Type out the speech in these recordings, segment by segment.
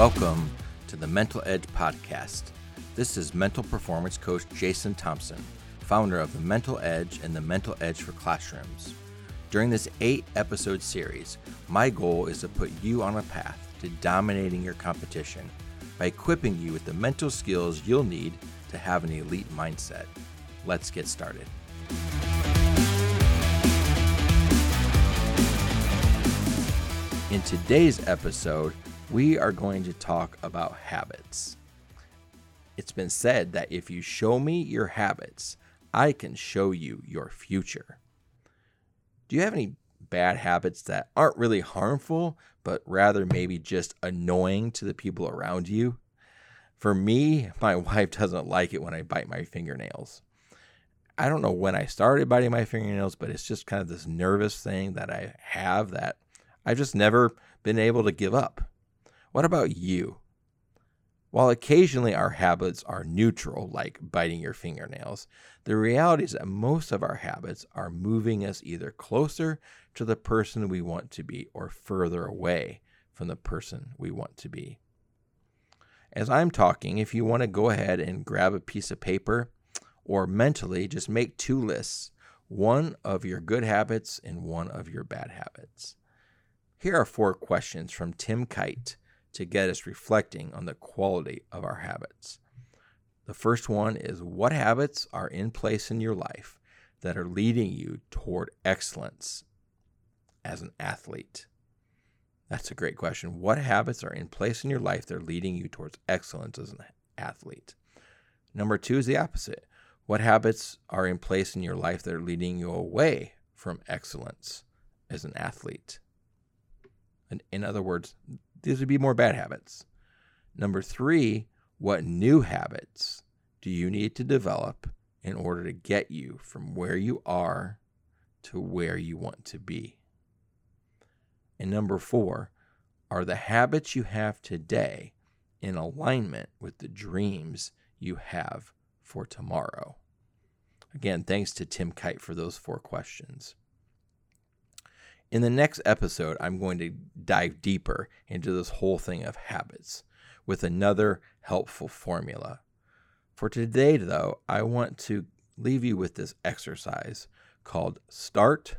Welcome to the Mental Edge Podcast. This is mental performance coach Jason Thompson, founder of the Mental Edge and the Mental Edge for Classrooms. During this eight episode series, my goal is to put you on a path to dominating your competition by equipping you with the mental skills you'll need to have an elite mindset. Let's get started. In today's episode, we are going to talk about habits. It's been said that if you show me your habits, I can show you your future. Do you have any bad habits that aren't really harmful, but rather maybe just annoying to the people around you? For me, my wife doesn't like it when I bite my fingernails. I don't know when I started biting my fingernails, but it's just kind of this nervous thing that I have that I've just never been able to give up. What about you? While occasionally our habits are neutral, like biting your fingernails, the reality is that most of our habits are moving us either closer to the person we want to be or further away from the person we want to be. As I'm talking, if you want to go ahead and grab a piece of paper or mentally just make two lists one of your good habits and one of your bad habits. Here are four questions from Tim Kight to get us reflecting on the quality of our habits. The first one is What habits are in place in your life that are leading you toward excellence as an athlete? That's a great question. What habits are in place in your life that are leading you towards excellence as an athlete? Number two is the opposite. What habits are in place in your life that are leading you away from excellence as an athlete? And in other words, these would be more bad habits. Number three, what new habits do you need to develop in order to get you from where you are to where you want to be? And number four, are the habits you have today in alignment with the dreams you have for tomorrow? Again, thanks to Tim Kight for those four questions. In the next episode, I'm going to dive deeper into this whole thing of habits with another helpful formula. For today, though, I want to leave you with this exercise called Start,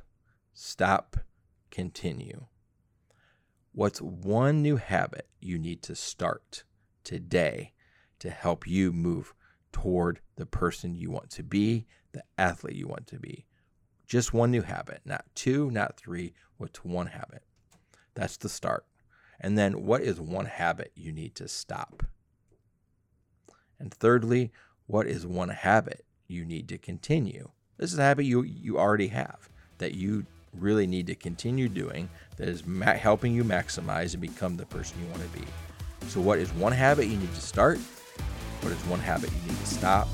Stop, Continue. What's one new habit you need to start today to help you move toward the person you want to be, the athlete you want to be? Just one new habit, not two, not three. What's one habit? That's the start. And then what is one habit you need to stop? And thirdly, what is one habit you need to continue? This is a habit you, you already have that you really need to continue doing that is ma- helping you maximize and become the person you want to be. So, what is one habit you need to start? What is one habit you need to stop?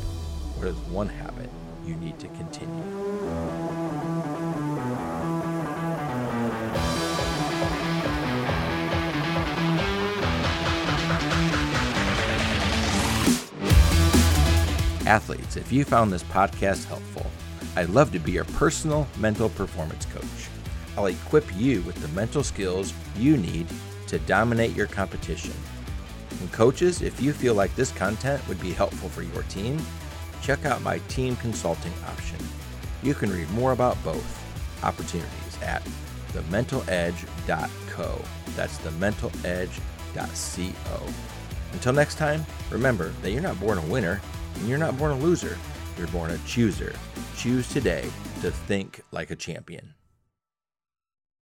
What is one habit you need to continue? Athletes, if you found this podcast helpful, I'd love to be your personal mental performance coach. I'll equip you with the mental skills you need to dominate your competition. And coaches, if you feel like this content would be helpful for your team, check out my team consulting option. You can read more about both opportunities at thementaledge.co. That's thementaledge.co. Until next time, remember that you're not born a winner, and you're not born a loser, you're born a chooser. Choose today to think like a champion.